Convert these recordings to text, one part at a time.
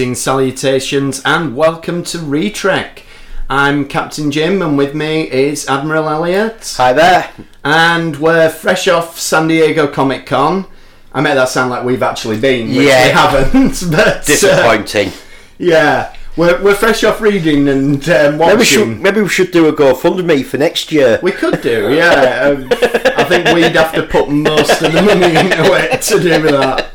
Greetings, salutations, and welcome to Retrek. I'm Captain Jim, and with me is Admiral Elliot. Hi there. And we're fresh off San Diego Comic Con. I made that sound like we've actually been, which Yeah. we haven't. But, uh, Disappointing. yeah, we're, we're fresh off reading and um, watching. maybe, we should, maybe we should do a GoFundMe for next year. We could do, yeah. Um, I think we'd have to put most of the money into it to do that.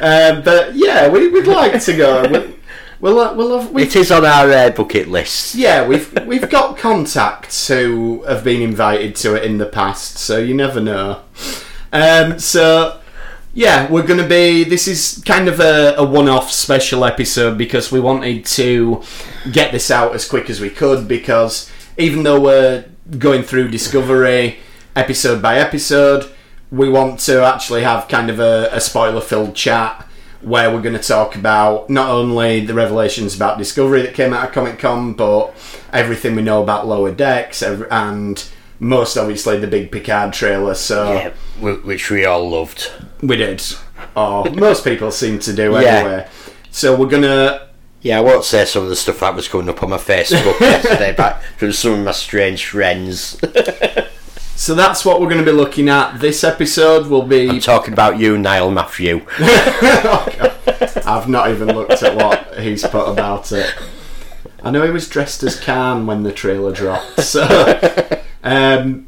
Um, but yeah, we, we'd like to go. We, we'll, uh, we'll have, we It is on our uh, bucket list. yeah, we've we've got contacts who have been invited to it in the past, so you never know. Um, so yeah, we're going to be. This is kind of a, a one-off special episode because we wanted to get this out as quick as we could because even though we're going through Discovery episode by episode, we want to actually have kind of a, a spoiler-filled chat where we're going to talk about not only the revelations about Discovery that came out of Comic Con, but everything we know about Lower Decks and most obviously the big Picard trailer. So Yeah, which we all loved. we did, or most people seem to do Yeah. anyway. So we're gonna Yeah, I won't say some of the stuff that was coming up on my Facebook yesterday, but from some of my strange friends. So that's what we're going to be looking at. This episode will be. I'm talking about you, Niall Matthew. I've not even looked at what he's put about it. I know he was dressed as Khan when the trailer dropped. So, um,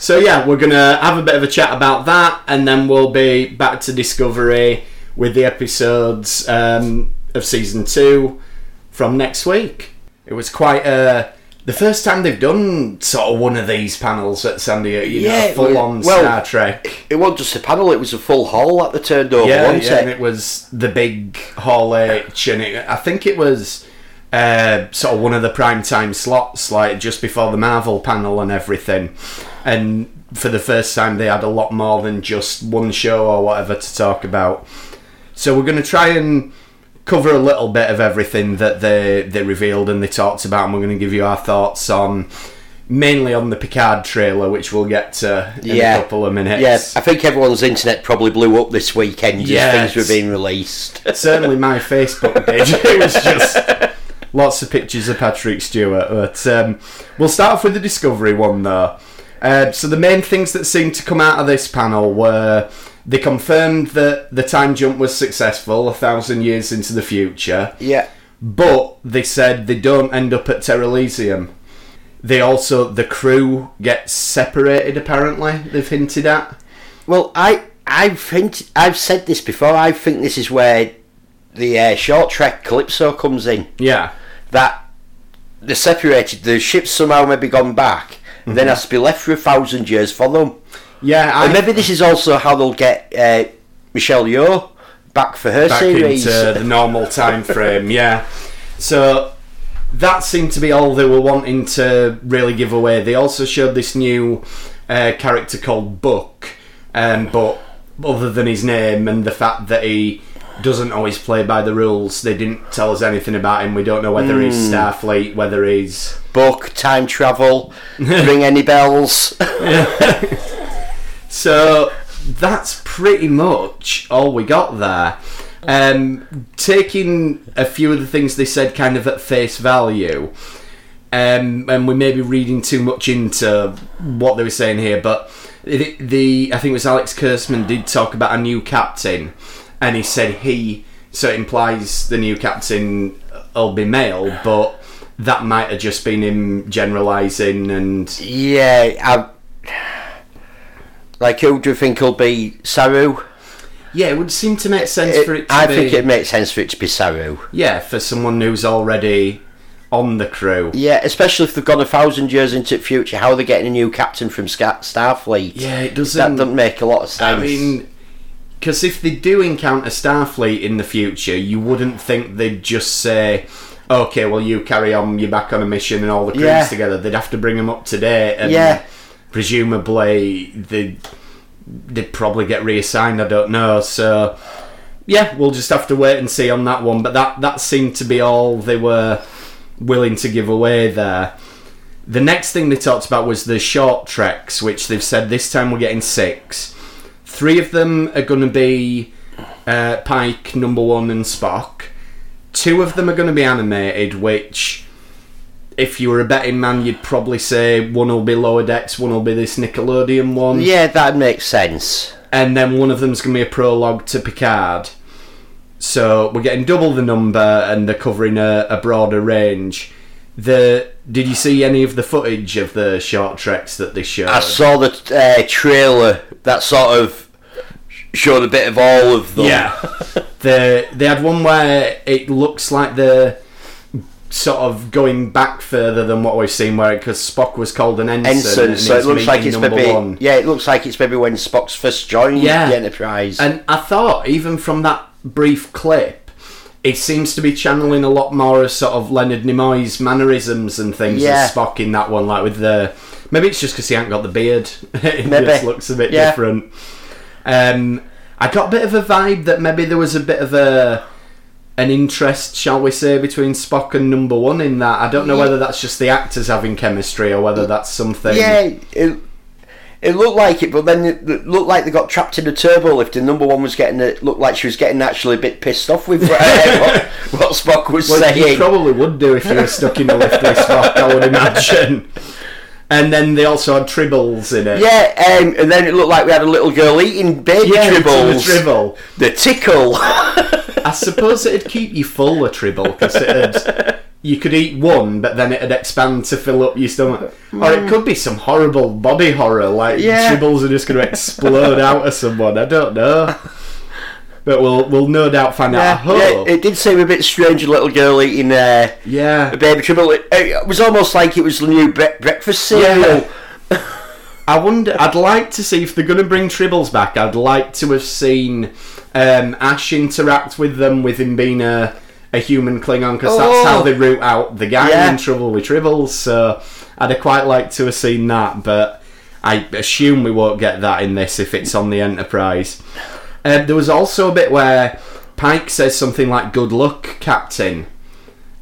so yeah, we're gonna have a bit of a chat about that, and then we'll be back to Discovery with the episodes um, of season two from next week. It was quite a. The first time they've done sort of one of these panels at San Diego, you Yeah, know, full on well, Star Trek. It wasn't just a panel, it was a full hall that they turned over, Yeah, yeah, and it? it was the big Hall H, and it, I think it was uh, sort of one of the prime time slots, like just before the Marvel panel and everything. And for the first time, they had a lot more than just one show or whatever to talk about. So we're going to try and cover a little bit of everything that they they revealed and they talked about, and we're going to give you our thoughts on. Mainly on the Picard trailer, which we'll get to in Yeah. a couple of minutes. Yeah, I think everyone's internet probably blew up this weekend as Yes. things were being released. certainly my Facebook page. It was just lots of pictures of Patrick Stewart. But um, we'll start off with the Discovery one, though. Uh, so the main things that seemed to come out of this panel were they confirmed that the time jump was successful, a thousand years into the future. yeah. But they said they don't end up at Terralysium. They also the crew gets separated. Apparently, they've hinted at. Well, I I've hint, I've said this before. I think this is where the uh, short trek Calypso comes in. Yeah, That they're separated. The ship's somehow maybe gone back, and then has to be left for a thousand years for them. Yeah. I, and maybe this is also how they'll get uh, Michelle Yeoh back for her back series. into the normal time frame. Yeah, so that seemed to be all they were wanting to really give away. They also showed this new uh, character called Buck, um, but other than his name and the fact that he doesn't always play by the rules, they didn't tell us anything about him. We don't know whether he's Starfleet, whether he's Book time travel. ring any bells? So that's pretty much all we got there. Um, taking a few of the things they said kind of at face value, um, and we may be reading too much into what they were saying here, but the, the I think it was Alex Kurtzman did talk about a new captain, and he said he so it implies the new captain will be male, but that might have just been him generalising and yeah. I, like who do you think will be Saru? yeah, it would seem to make sense It- for it to I be. think it makes sense for it to be Saru. Yeah, for someone who's already on the crew. Yeah, especially if they've gone a thousand years into the future. How are they getting a new captain from Starfleet? Yeah, it doesn't. That doesn't make a lot of sense. I mean, because if they do encounter Starfleet in the future, you wouldn't think they'd just say, "Okay, well, you carry on. You're back on a mission, and all the crew's Yeah. together." They'd have to bring them up to date, and Yeah. Presumably they'd they'd probably get reassigned. I don't know. So, yeah, we'll just have to wait and see on that one. But that that seemed to be all they were willing to give away there. The next thing they talked about was the short treks, which they've said this time we're getting six. Three of them are going to be uh, Pike, Number One, and Spock. two of them are going to be animated, which. If you were a betting man, you'd probably say one will be Lower Decks, one will be this Nickelodeon one. Yeah, that makes sense. and then one of them's going to be a prologue to Picard. So we're getting double the number, and they're covering a, a broader range. The did you see any of the footage of the short treks that they showed? I saw the uh, trailer that sort of showed a bit of all of them. Yeah, the they had one where it looks like they're sort of going back further than what we've seen, where because Spock was called an ensign, Ensign, and so it looks like it's maybe one. yeah, it looks like it's maybe when Spock's first joined Yeah. the Enterprise. And I thought, even from that brief clip, it seems to be channeling a lot more of sort of Leonard Nimoy's mannerisms and things Yeah. as Spock in that one, like with the. Maybe it's just because he hasn't got the beard. it Maybe. just looks a bit Yeah. different. Um, I got a bit of a vibe that maybe there was a bit of a an interest, shall we say, between Spock and Number One in that. I don't know whether that's just the actors having chemistry or whether that's something. yeah, it, it looked like it, but then it looked like they got trapped in a turbo lift, and number one was getting it. Looked like she was getting actually a bit pissed off with uh, what, what Spock was Well, you saying. probably would do if you were stuck in a lift with Spock, I would imagine. And then they also had tribbles in it. Yeah, um, and then it looked like we had a little girl eating baby Yeah, tribbles. The tribble. The tickle. I suppose it'd keep you full of tribble because it'd. You could eat one, but then it'd expand to fill up your stomach. Or it could be some horrible body horror, like Yeah. tribbles are just going to explode out of someone. I don't know. But we'll we'll no doubt find out. I yeah, it did seem a bit strange. A little girl eating uh, yeah. a baby tribble. It, it was almost like it was the new bre- breakfast cereal. I wonder. I'd like to see if they're going to bring Tribbles back. I'd like to have seen um, Ash interact with them, with him being a, a human Klingon, because that's Oh. how they root out the guy Yeah. in trouble with Tribbles. So I'd have quite like to have seen that, but I assume we won't get that in this if it's on the Enterprise. Um, there was also a bit where Pike says something like "Good luck, Captain,"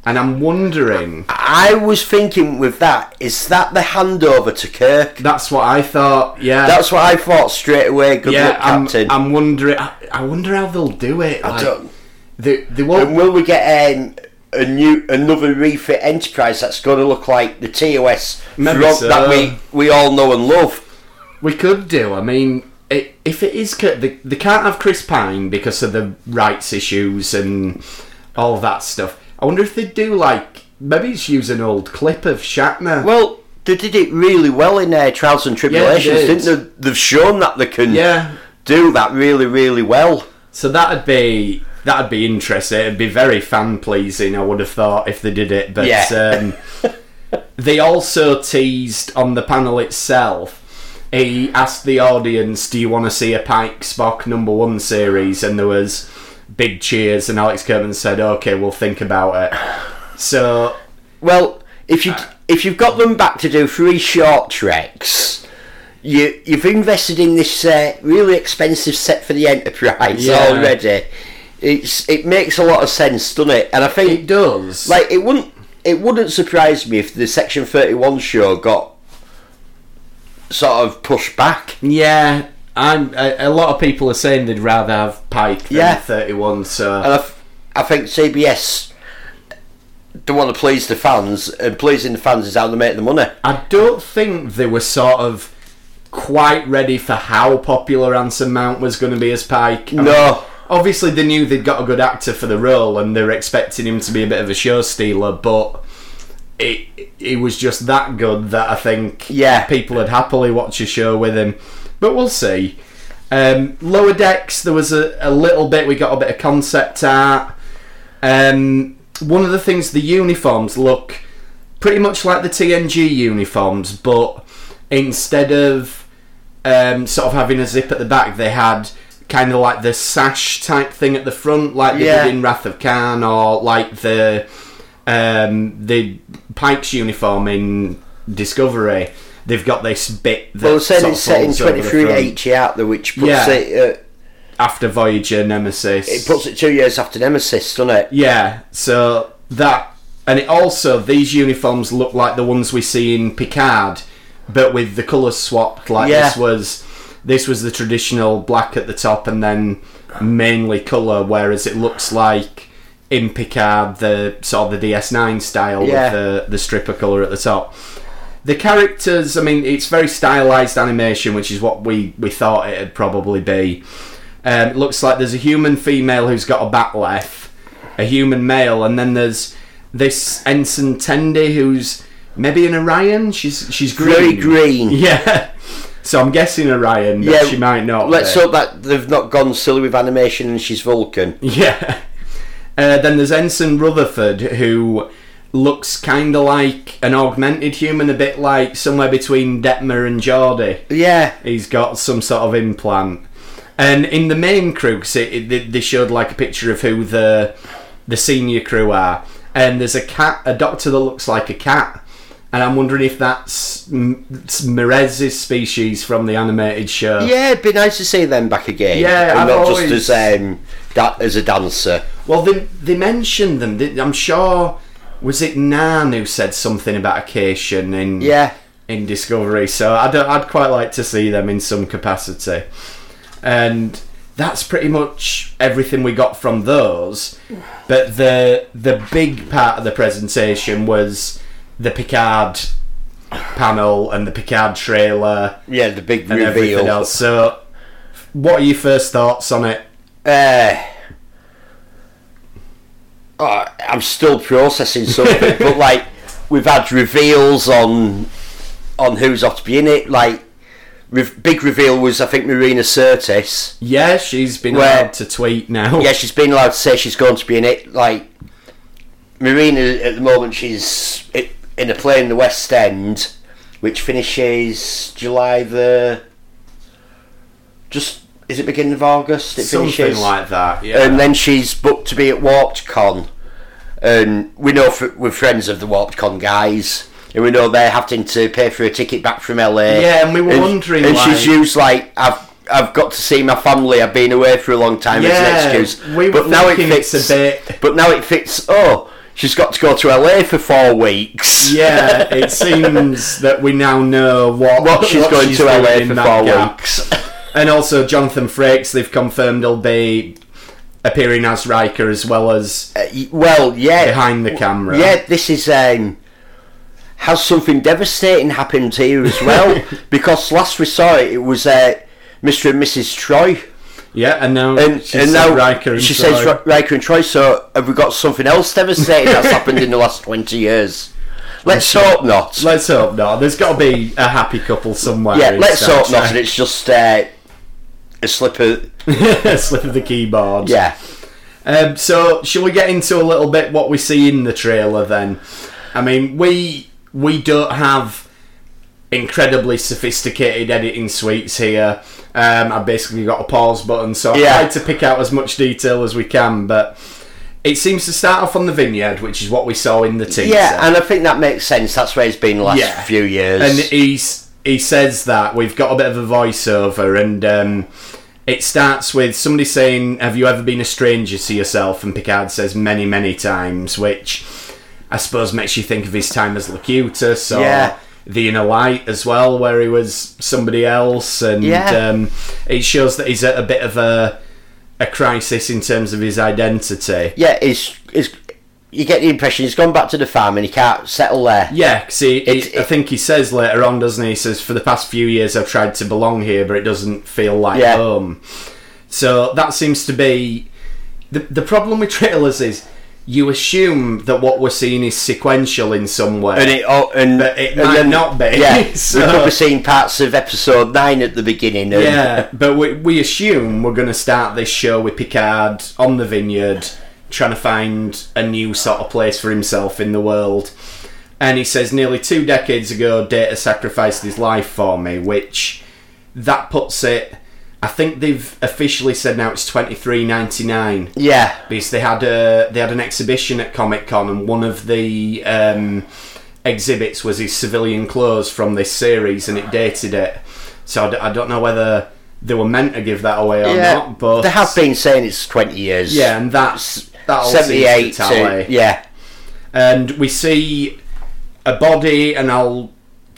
and I'm wondering. I was thinking with that, is that the handover to Kirk? That's what I thought. Yeah. That's what I thought straight away. Good luck, I'm, Captain. I'm wondering. I, I wonder how they'll do it. I Like, don't- they, they won't. will we get um, a new another refit Enterprise that's going to look like the TOS so. that we we all know and love? We could do. I mean, it, if it is, they, they can't have Chris Pine because of the rights issues and all that stuff. I wonder if they do like maybe just use an old clip of Shatner. Well, they did it really well in uh, Trials and Tribulations, did. didn't they? They've shown that they can yeah. do that really, really well. So that'd be that'd be interesting. It'd be very fan pleasing. I would have thought if they did it, but Yeah. um, they also teased on the panel itself. He asked the audience, "Do you want to see a Pike Spock number one series?" And there was big cheers, and Alex Kurtzman said, "Okay, we'll think about it." So Well, if you if you've got them back to do three short treks, you you've invested in this uh, really expensive set for the Enterprise Yeah. already. It's it makes a lot of sense, doesn't it? And I think it does. like it wouldn't it wouldn't surprise me if the Section Thirty One show got sort of pushed back. yeah, I'm. A, a lot of people are saying they'd rather have Pike than Yeah. thirty-one. So And I, f- I think CBS don't want to please the fans, and pleasing the fans is how they make the money. I don't think they were sort of quite ready for how popular Anson Mount was going to be as Pike. I mean, No. obviously they knew they'd got a good actor for the role and they were expecting him to be a bit of a show stealer, but it it was just that good that I think Yeah. people would happily watch a show with him. But we'll see. Um, lower decks, there was a, a little bit. We got a bit of concept art. Um, one of the things, the uniforms look pretty much like the TNG uniforms, but instead of um, sort of having a zip at the back, they had kind of like the sash type thing at the front, like they Yeah. did in Wrath of Khan, or like the um, the Pike's uniform in Discovery. They've got this bit that Well, saying it's of set in the 23 front. Out there, which puts Yeah. it. Uh, after Voyager Nemesis. it puts it two years after Nemesis, doesn't it? Yeah, so that and it also these uniforms look like the ones we see in Picard, but with the colours swapped. Like Yeah. this was this was the traditional black at the top and then mainly colour, whereas it looks like in Picard, the sort of the DS9 style Yeah. with the the stripper colour at the top. The characters, I mean, it's very stylized animation, which is what we we thought it'd probably be. Um, it looks like there's a human female who's got a bat'leth, a human male, and then there's this ensign Tendi who's maybe an Orion. She's she's green. Very green. Yeah. So I'm guessing Orion, but Yeah, she might not. Let's be. hope that they've not gone silly with animation and she's Vulcan. Yeah. Uh, then there's Ensign Rutherford, who looks kind of like an augmented human, a bit like somewhere between Detmer and Geordi. Yeah, He's got some sort of implant. And in the main crew, 'cause it, it, they- they showed like a picture of who the the senior crew are, and there's a cat, a doctor that looks like a cat, and I'm wondering if that's M- it's M'Ress's species from the animated show. yeah, it'd be nice to see them back again. Yeah, and I've not always- just as um, da- as a dancer. Well, they they mentioned them. They- I'm sure. Was it Nhan who said something about occasion in Yeah, in Discovery? So I'd I'd quite like to see them in some capacity, and that's pretty much everything we got from those. But the the big part of the presentation was the Picard panel and the Picard trailer yeah, the big and everything reveal. else. So, what are your first thoughts on it? Uh, oh, I'm still processing something, but like we've had reveals on on who's ought to be in it. Like, re- big reveal was I think Marina Sirtis. Yeah, she's been Where- allowed to tweet now. Yeah, she's been allowed to say she's going to be in it. Like, Marina at the moment she's i- in a play in the West End, which finishes July the. Just is it beginning of August? It something finishes like that. Yeah. and then she's booked to be at Warped Con. And um, we know f we're friends of the Warped Con guys, and we know they're having to pay for a ticket back from LA. Yeah, and we were wondering, And like- she's used like I've I've got to see my family. I've been away for a long time yeah, as an excuse. we were but now it fits. it's a bit. But now it fits. Oh, she's got to go to LA for four weeks. Yeah, it seems that we now know what What she's going to LA for four gap. weeks. And also Jonathan Frakes, they've confirmed he'll be appearing as Riker as well as Uh, well, yeah. behind the camera. Yeah, this is um, has something devastating happened here as well because last we saw it, it was uh, Mr. and Mrs. Troi, Yeah, and now and she and now Riker and she Troi. says Ri- Riker and Troi. So have we got something else devastating that's happened in the last twenty years? Let's hope not. Let's hope not. There's got to be a happy couple somewhere. yeah, let's Star hope not. And it's just uh, a slip of Slip of the keyboard. yeah. Um, so, shall we get into a little bit what we see in the trailer then? I mean, we we don't have incredibly sophisticated editing suites here. Um, I've basically got a pause button, so I've Yeah. tried to pick out as much detail as we can, but it seems to start off on the vineyard, which is what we saw in the teaser. Yeah, and I think that makes sense. That's where it's been the last Yeah. few years. and he's he says that we've got a bit of a voiceover and um, it starts with somebody saying have you ever been a stranger to yourself and picard says many many times which i suppose makes you think of his time as locutus or Yeah. The inner light as well where he was somebody else and Yeah. um, it shows that he's at a bit of a a crisis in terms of his identity yeah, it's, it's, you get the impression he's gone back to the farm and he can't settle there. Yeah, see, I think he says later on, doesn't he? He says, for the past few years I've tried to belong here, but it doesn't feel like Yeah. home. So that seems to be. The, the problem with trailers is you assume that what we're seeing is sequential in some way. And it, oh, and, But it and might then- not be. Yeah, So- we could be seeing parts of episode nine at the beginning. Yeah, but we, we assume we're going to start this show with Picard on the vineyard trying to find a new sort of place for himself in the world. And he says, nearly two decades ago, Data sacrificed his life for me, which that puts it. I think they've officially said now it's twenty three ninety nine yeah, because they had a they had an exhibition at Comic Con and one of the um, exhibits was his civilian clothes from this series and it dated it. So I, d- I don't know whether they were meant to give that away or yeah. not, but they have been saying it's twenty years. yeah, and that's that seventy eight. Yeah, And we see a body, and I'll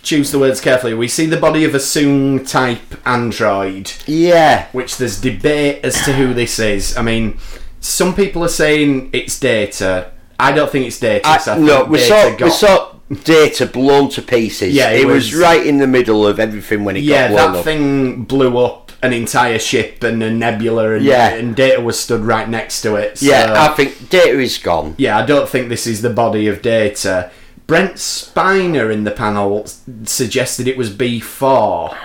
choose the words carefully. We see the body of a Soong type android yeah, which there's debate as to who this is. I mean, some people are saying it's data. I don't think it's data. I, I no, we saw we saw data blown to pieces. Yeah, it it, was, was- right in the middle of everything when it Yeah, got blown that thing blew up an entire ship and a nebula, and, Yeah. and data was stood right next to it. So, yeah, I think data is gone. yeah, I don't think this is the body of data. Brent Spiner in the panel suggested it was B4,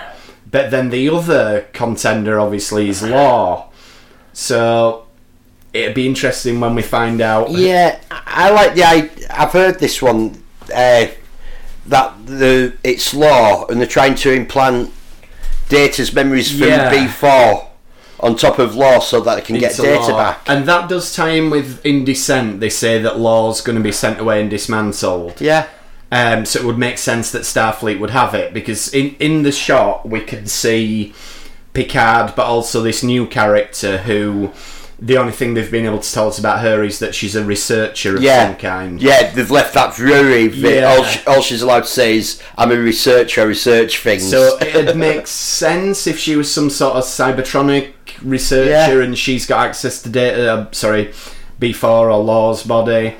but then the other contender obviously is Lore. So it'd be interesting when we find out. Yeah, I like the. I, I've heard this one uh, that the it's Lore and they're trying to implant data's memories from Yeah. B4 on top of Lore so that they can get data Lore. back. And that does tie in with In Descent. They say that Lore's going to be sent away and dismantled. Yeah, Um, so it would make sense that Starfleet would have it because in in the shot we can see Picard, but also this new character who the only thing they've been able to tell us about her is that she's a researcher of yeah, some kind. yeah. They've left that very. Yeah. All, she, all she's allowed to say is, "I'm a researcher. I research things." So it makes sense if she was some sort of cybertronic researcher Yeah. and she's got access to data. Uh, sorry, B4 or Lore's body.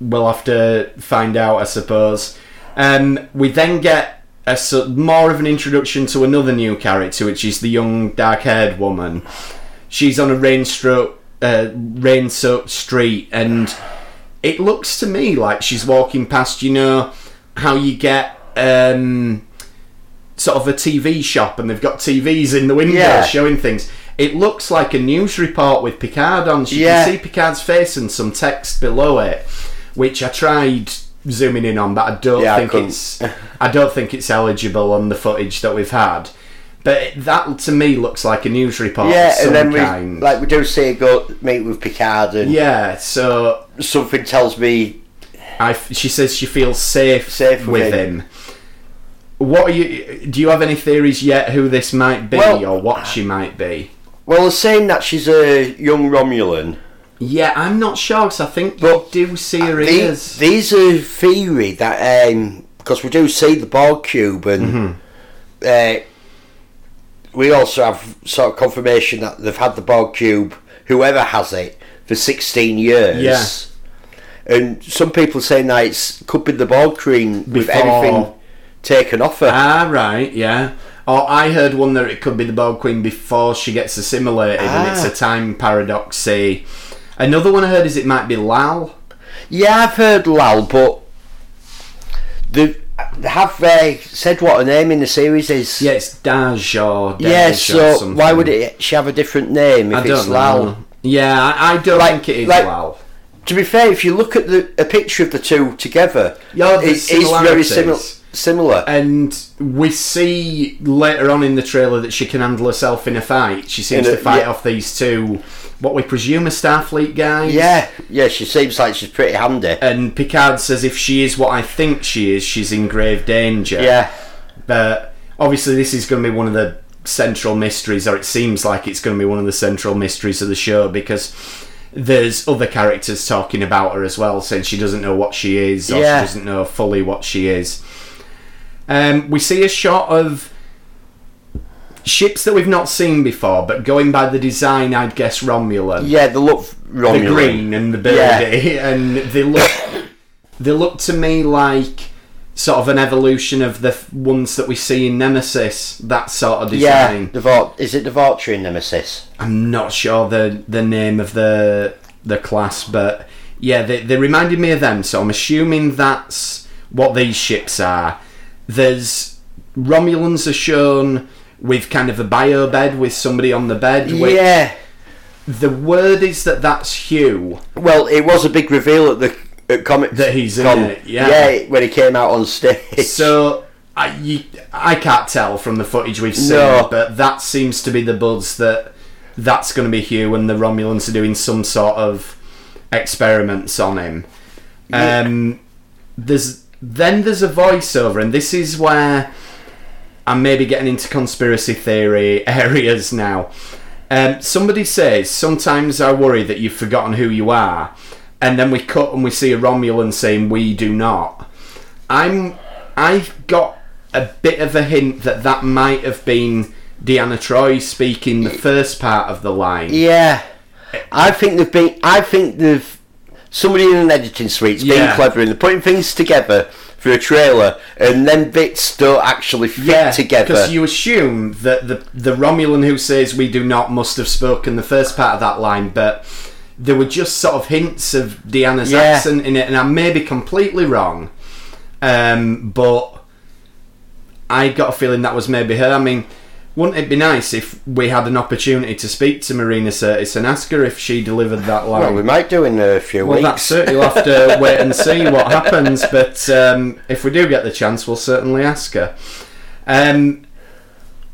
We'll have to find out, I suppose. Um, we then get a more of an introduction to another new character, which is the young dark-haired woman. She's on a rain-struck, uh, rain-soaked street, and it looks to me like she's walking past. You know how you get. Um, sort of a TV shop and they've got TVs in the window Yeah. showing things. It looks like a news report with Picard on. You Yeah. can see Picard's face and some text below it, which I tried zooming in on, but I don't Yeah, think couldn't. it's I don't think it's eligible on the footage that we've had. But that to me looks like a news report yeah, of some and then we like we do see her go meet with Picard, and yeah, so something tells me I she says she feels safe, Safe with with him. What are you? Do you have any theories yet who this might be Well- or what she might be? Well, they're saying that she's a young Romulan. Yeah, I'm not sure because I think But you do see her The- ears. These are theory that because we do see the Borg cube and uh, we also have sort of confirmation that they've had the Borg cube, whoever has it, for 16 years. Yeah. And some people saying that it could be the Borg queen with everything taken off her. ah, right, yeah. Or I heard one that it could be the Borg Queen before she gets assimilated, and it's Ah. a time paradoxy. Another one I heard is it might be Lal. Yeah, I've heard Lal, but they have uh, said what her name in the series is. Yeah, it's Dahj or Dej Yeah, or so something. why would it she have a different name if I it's Lal? Yeah, I, I don't Like- think it is like- Lal. To be fair, if you look at the a picture of the two together, Yeah, it there's very similar. Similar. And we see later on in the trailer that she can handle herself in a fight. She seems a- to fight yeah. off these two, what we presume are Starfleet guys. yeah, yeah, she seems like she's pretty handy. And Picard says if she is what I think she is, she's in grave danger. Yeah, But obviously, this is going to be one of the central mysteries, or it seems like it's going to be one of the central mysteries of the show because there's other characters talking about her as well, saying she doesn't know what she is, or Yeah. she doesn't know fully what she is. Um, we see a shot of ships that we've not seen before, but going by the design, I'd guess Romulan yeah, they look Romulan. the green and the Yeah. and they look they look to me like sort of an evolution of the f- ones that we see in Nemesis. That sort of design. Vau- is it the Vautrin Nemesis? I'm not sure the the name of the the class, but yeah, they they reminded me of them. So I'm assuming that's what these ships are. There's Romulans are shown with kind of a bio bed with somebody on the bed. Which Yeah. The word is that that's Hugh. Well, it was a big reveal at the at Comic That he's in it, yeah. when he came out on stage. So I you, I can't tell from the footage we've seen, No. but that seems to be the buzz that that's going to be Hugh, and the Romulans are doing some sort of experiments on him. Um, there's then there's a voiceover, and this is where I'm maybe getting into conspiracy theory areas now. Um, somebody says sometimes I worry that you've forgotten who you are, and then we cut and we see a Romulan saying we do not. I'm I've got a bit of a hint that that might have been Deanna Troy speaking the first part of the line. yeah, I think they've been. I think they've somebody in an editing suite's Yeah. been clever and they're putting things together for a trailer, and then bits don't actually fit Yeah, together. because you assume that the the Romulan who says we do not must have spoken the first part of that line, but there were just sort of hints of Deanna's Yeah. accent in it, and I may be completely wrong, um, but I got a feeling that was maybe her. I mean. Wouldn't it be nice if we had an opportunity to speak to Marina Sirtis and ask her if she delivered that line? well, we might do in a few Well, weeks. that's it. You'll have to wait and see what happens. But um, if we do get the chance, we'll certainly ask her. Um,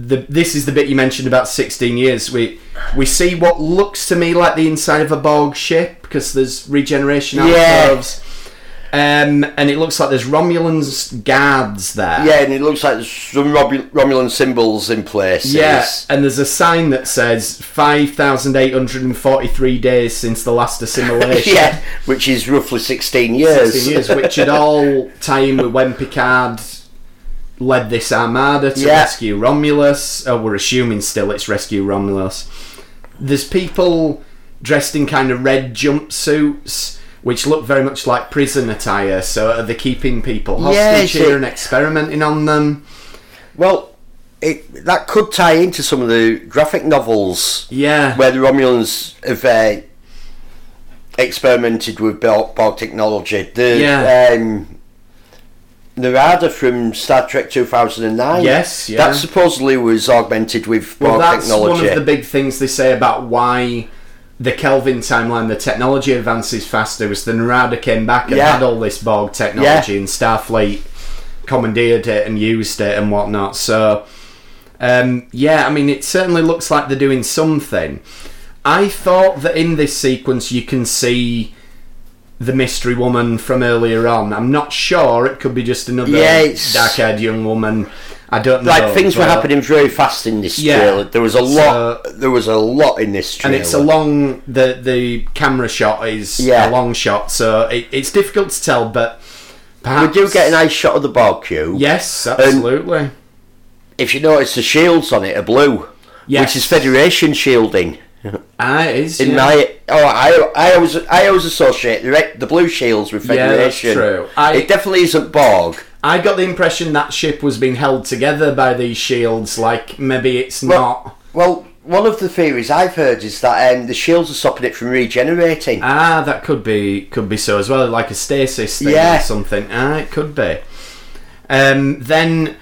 the, this is the bit you mentioned about 16 years. We we see what looks to me like the inside of a Borg ship because there's regeneration Yeah. Um, and it looks like there's Romulans guards there. Yeah, and it looks like there's some Romu- Romulan symbols in places. Yeah, and there's a sign that says 5,843 days since the last assimilation. yeah, which is roughly 16 years. 16 years, which had all time with when Picard led this armada to Yeah. rescue Romulus. Oh, we're assuming still it's rescue Romulus. There's people dressed in kind of red jumpsuits, which look very much like prison attire. So are they keeping people hostage it's here and experimenting on them? Well, it, that could tie into some of the graphic novels Yeah. where the Romulans have uh, experimented with Borg, technology. The, Yeah. um, the Narada from Star Trek 2009. Yes, yeah. That supposedly was augmented with Well, Borg that's technology. one of the big things they say about why the Kelvin timeline, the technology advances faster, was the Narada came back and Yeah. had all this Borg technology, and Starfleet commandeered it and used it and whatnot. So, um, yeah, I mean, it certainly looks like they're doing something. I thought that in this sequence you can see the mystery woman from earlier on. I'm not sure; it could be just another yeah, dark-haired young woman. I don't know. like things were happening very fast in this Yeah. trailer. There was a lot. There was a lot in this and it's a long the the camera shot is Yeah. a long shot so it, it's difficult to tell but We perhaps do get a nice shot of the Borg cube. yes absolutely If you notice, the shields on it are blue, Yes. which is Federation shielding. Ah it is In yeah. my oh, I I always I always associate the the blue shields with Yeah, that's true. I- it definitely isn't Borg. I got the impression that ship was being held together by these shields like maybe it's not Well, one of the theories I've heard is that um, the shields are stopping it from regenerating. ah that could be could be so as well like a stasis thing Yeah. or something ah it could be um, then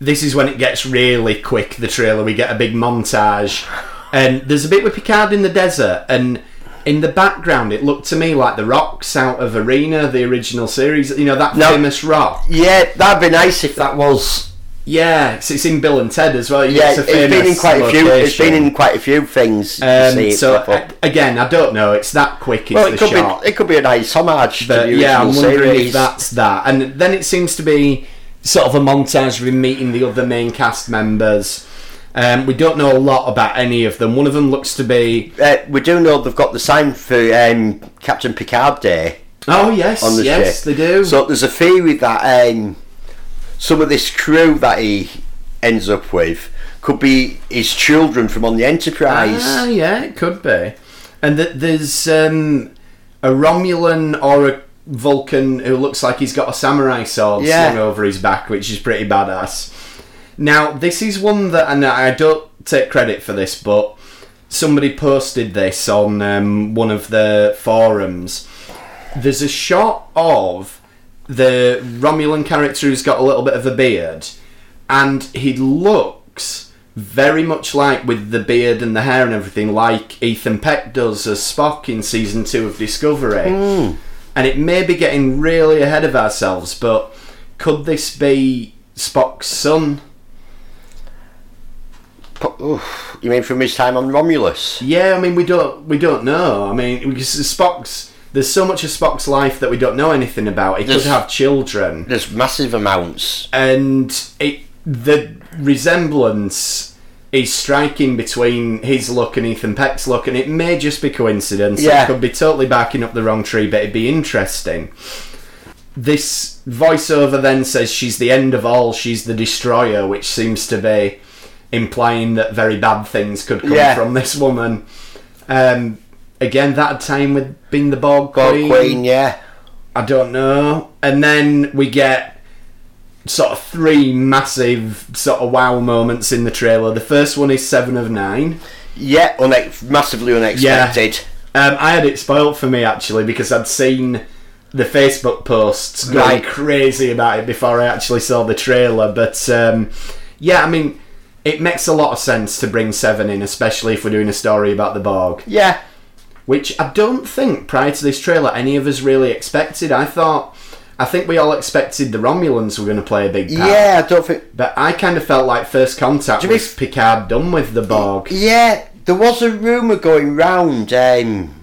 this is when it gets really quick the trailer we get a big montage and there's a bit with Picard in the desert and in the background it looked to me like the rocks out of Arena the original series you know that No. famous rock yeah, that'd be nice if that was. yeah it's, it's in Bill and Ted as well Yeah, it's a it's been in quite a few. It's been in quite a few things. um, see so again I don't know it's that quick well, the it could shot be. It could be a nice homage to But the yeah, I'm wondering series. if that's that. And then it seems to be sort of a montage of him meeting the other main cast members. Um, we don't know a lot about any of them. One of them looks to be. Uh, we do know they've got the sign for um, Captain Picard Day. Oh yes, On the yes, ship. they do. So there's a theory that um, some of this crew that he ends up with could be his children from on the Enterprise. ah, yeah, it could be. And that there's um, a Romulan or a Vulcan who looks like he's got a samurai sword Yeah. slung over his back, which is pretty badass. Now, this is one that, and I don't take credit for this, but somebody posted this on um, one of the forums. There's a shot of the Romulan character who's got a little bit of a beard, and he looks very much like with the beard and the hair and everything, like Ethan Peck does as Spock in season two of Discovery. And it may be getting really ahead of ourselves, but could this be Spock's son? Oof, you mean from his time on Romulus? Yeah, I mean we don't we don't know. I mean because Spock's there's so much of Spock's life that we don't know anything about. He There's- could have children, There's massive amounts. and it the resemblance is striking between his look and Ethan Peck's look, and it may just be coincidence. Yeah. It could be totally backing up the wrong tree, but it'd be interesting. This voiceover then says she's the end of all. She's the destroyer, which seems to be implying that very bad things could come Yeah. from this woman. Um, again that time with being the Borg Borg Queen. Queen, yeah. I don't know. And then we get sort of three massive sort of wow moments in the trailer. The first one is Seven of Nine. Yeah, unex- massively unexpected. Um, I had it spoiled for me actually because I'd seen the Facebook posts going Right. crazy about it before I actually saw the trailer. But um, yeah, I mean, it makes a lot of sense to bring Seven in, especially if we're doing a story about the Borg, Yeah. which I don't think prior to this trailer any of us really expected. I thought, I think we all expected the Romulans were going to play a big part. Yeah, I don't think. But I kind of felt like First Contact was Picard done with the Borg. Yeah, there was a rumour going round. Um,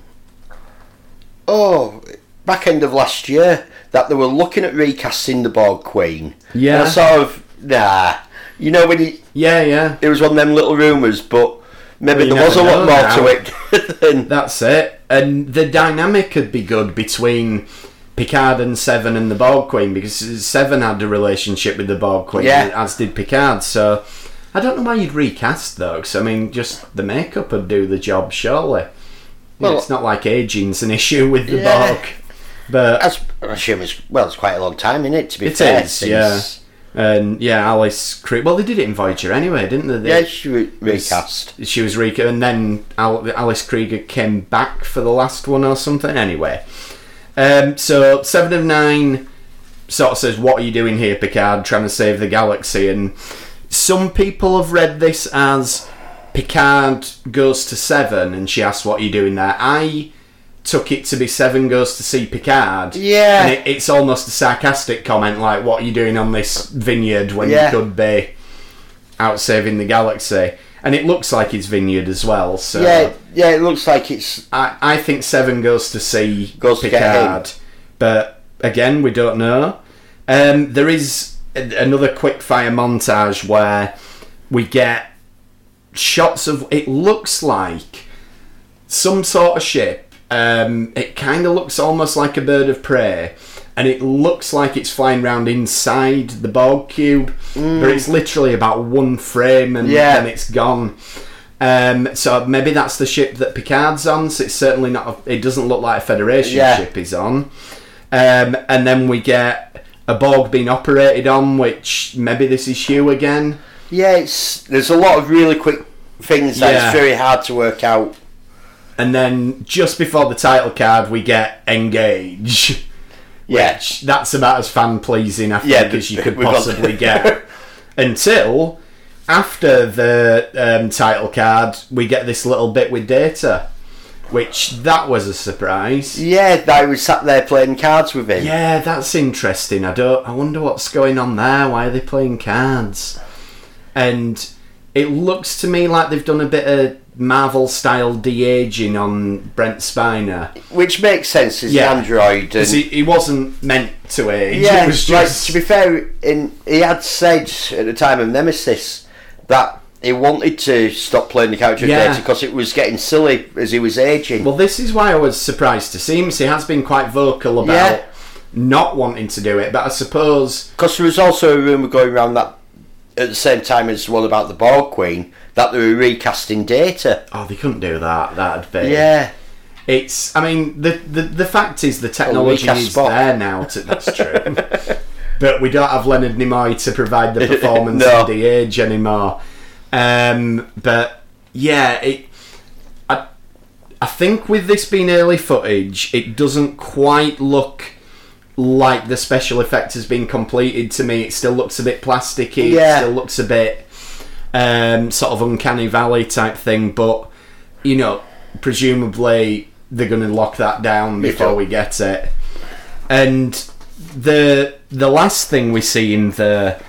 oh, back end of last year that they were looking at recasting the Borg Queen. Yeah. And I sort of nah. You know when you, Yeah, yeah. it was one of them little rumours, but maybe Well, there was a lot more now. to it. than, That's it. And the dynamic could be good between Picard and Seven and the Borg Queen because Seven had a relationship with the Borg Queen, Yeah. as did Picard. So I don't know why you'd recast though. 'cause, I mean, just the makeup would do the job, surely. Well, Well- it's not like aging's an issue with the Yeah. Borg, but I assume it's well, it's quite a long time in it to be It fair. is, yeah. And yeah, Alice. Cre- well, they did it in Voyager anyway, didn't they? They- Yeah, she re- recast. she was Rika, and then Al- Alice Krige came back for the last one or something. Anyway, um, so Seven of Nine sort of says, "What are you doing here, Picard? Trying to save the galaxy?" And some people have read this as Picard goes to Seven, and she asks, "What are you doing there?" I took it to be Seven goes to see Picard. Yeah. and it, it's almost a sarcastic comment, like, "What are you doing on this vineyard when Yeah. you could be?" out saving the galaxy. And it looks like it's Vineyard as well, so Yeah, yeah. It looks like it's I, I think Seven goes to see Goes to Picard. But again, we don't know. Um, there is a- another quick fire montage where we get shots of it looks like some sort of ship. Um, it kind of looks almost like a bird of prey, and it looks like it's flying around inside the Borg cube, but it's literally about one frame and Yeah. then it's gone. Um, so maybe that's the ship that Picard's on. So it's certainly not. A, it doesn't look like a Federation Yeah. ship he's on. Um, and then we get a Borg being operated on, which maybe this is Hugh again. yeah. It's there's a lot of really quick things that Yeah. it's very hard to work out. And then just before the title card, we get engage. Yeah. Which that's about as fan pleasing, I think, Yeah, as you could possibly get. Until after the um, title card, we get this little bit with data, which that was a surprise. Yeah, I was sat there playing cards with him. Yeah, that's interesting. I don't. I wonder what's going on there. Why are they playing cards? And it looks to me like they've done a bit of Marvel style de aging on Brent Spiner. Which makes sense as Yeah. an android. Because And, he, he wasn't meant to age. yeah, it was like, to be fair, in, he had said at the time of Nemesis that he wanted to stop playing the character Yeah. because it was getting silly as he was aging. Well, this is why I was surprised to see him. He has been quite vocal about Yeah. not wanting to do it, but I suppose Because there was also a rumour going around that at the same time as the one about the Borg Queen that they were recasting Data. oh they couldn't do that. That'd be Yeah, It's. I mean, the the, the fact is the technology is Spock. there now. To, that's true. but we don't have Leonard Nimoy to provide the performance No. of the age anymore. Um, but yeah, it. I, I think with this being early footage, it doesn't quite look like the special effect has been completed to me. It still looks a bit plasticky. It Yeah. still looks a bit um, sort of uncanny valley type thing. But you know, presumably they're going to lock that down before we get it. And the the last thing we see in the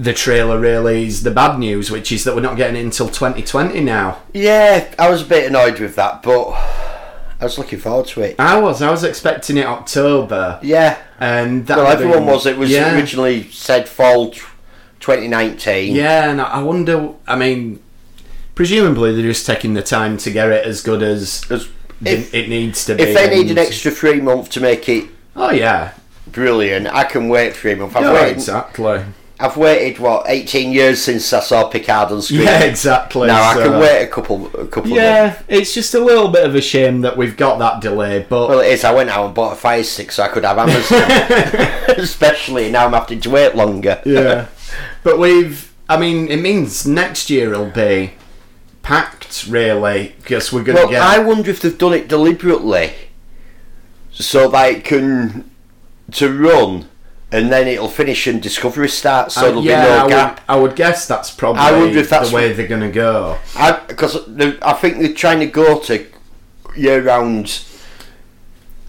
the trailer really is the bad news, which is that we're not getting it until 2020 now. yeah. I was a bit annoyed with that, but I was looking forward to it. I was I was expecting it October, Yeah. and that Well, everyone been- was. It was yeah. originally said fall 2019. Yeah, and I wonder. I mean, presumably they're just taking the time to get it as good as As- it, If, it needs to be. if they need an extra three months to make it oh yeah, brilliant, I can wait three months. I've no, waited. exactly. I've waited what eighteen years since I saw Picard on screen. Yeah, exactly. Now I can wait a couple, a couple. Of Yeah, it's just a little bit of a shame that we've got that delay, but Well, it is. I went out and bought a Fire Stick so I could have Amazon. Especially now, I'm having to wait longer. yeah. But we've, I mean, it means next year it'll be packed, really, because we're going to Well, get. I wonder if they've done it deliberately, so that it can to run, and then it'll finish and Discovery starts, so Uh, there'll yeah, be I no would, gap. I would guess that's probably I wonder if that's the way they're going to go. Because I think they're trying to go to year-round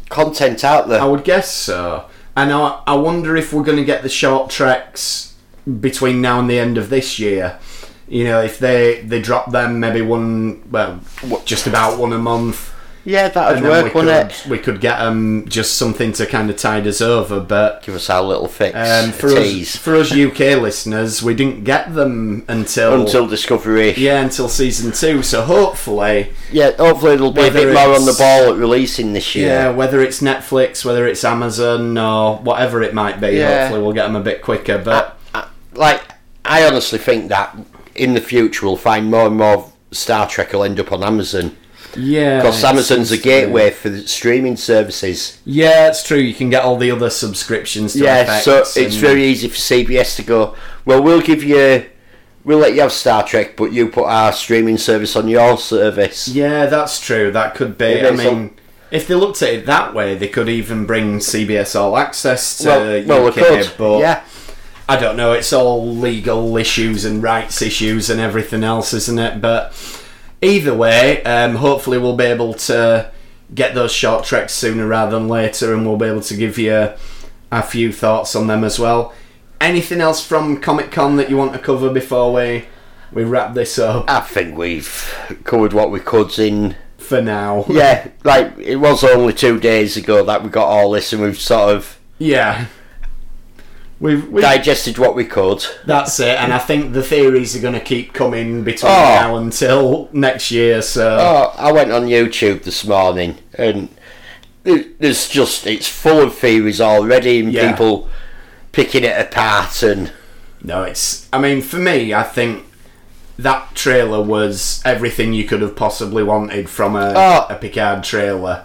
content out there. I would guess so. And I, I wonder if we're going to get the short treks between now and the end of this year. You know, if they they drop them maybe one, well, just about one a month. yeah, that'd work, we wouldn't could, it? we could get them just something to kind of tide us over. But Give us our little fix, um, a for us, tease, for us UK listeners, we didn't get them until, until Discovery. yeah until season two. So hopefully, Yeah, hopefully it'll be a bit more on the ball at releasing this year. yeah, whether it's Netflix, whether it's Amazon, or whatever it might be, Yeah. hopefully we'll get them a bit quicker. But I- like I honestly think that in the future we'll find more and more Star Trek will end up on Amazon yeah, because Amazon's a seems to be. gateway for the streaming services. Yeah, it's true. You can get all the other subscriptions. To Yeah, so it's very easy for CBS to go. Well, we'll give you, we'll let you have Star Trek, but you put our streaming service on your service. Yeah, that's true. That could be. I mean, um, if they looked at it that way, they could even bring CBS All Access to well, well, we UK. could. But yeah, I don't know. It's all legal issues and rights issues and everything else, isn't it? But either way, um, hopefully we'll be able to get those short treks sooner rather than later, and we'll be able to give you a few thoughts on them as well. Anything else from Comic Con that you want to cover before we we wrap this up? I think we've covered what we could in. For now, Yeah, like it was only two days ago that we got all this, and we've sort of yeah. We've, we've digested what we could. That's it, and I think the theories are going to keep coming between Oh. now until next year. So Oh, I went on YouTube this morning, and there- there's just it's full of theories already, and Yeah. people picking it apart. And no, it's. I mean, for me, I think that trailer was everything you could have possibly wanted from a, Oh. a Picard trailer.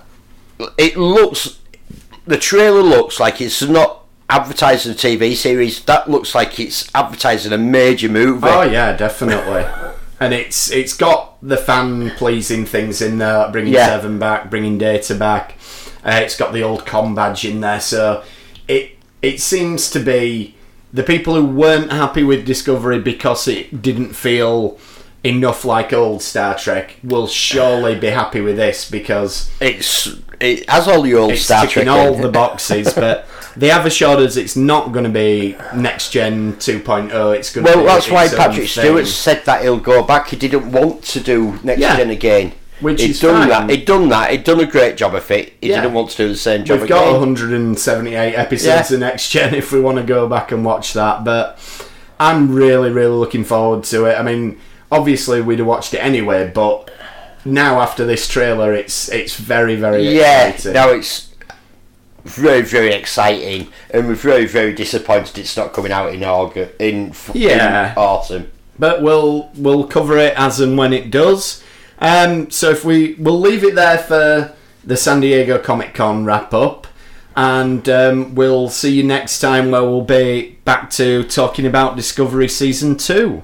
it looks, the trailer looks like it's not advertising a TV series. That looks like it's advertising a major movie. Oh yeah, definitely. and it's it's got the fan pleasing things in there, bringing Yeah. Seven back, bringing Data back. Uh, it's got the old com badge in there, so it it seems to be the people who weren't happy with Discovery because it didn't feel enough like old Star Trek will surely be happy with this because It's it has all the old Star Trek. all in. the boxes, but they have assured us it's not going to be next gen 2.0. It's going to Well, that's why Patrick. Stewart said that he'll go back. He didn't want to do next Yeah. gen again. Which he'd is done fine. that. He'd done that. He'd done a great job of it. He Yeah. didn't want to do the same job again. We've again. got 178 episodes Yeah. of Next Gen if we want to go back and watch that. But I'm really, really looking forward to it. I mean, obviously we'd have watched it anyway, but now after this trailer, it's it's very, very yeah, exciting. now it's very, very exciting, and we're very, very disappointed it's not coming out in August, in, Yeah. in autumn. but we'll we'll cover it as and when it does. Um, so if we we'll leave it there for the San Diego Comic Con wrap up, and um, we'll see you next time where we'll be back to talking about Discovery season two.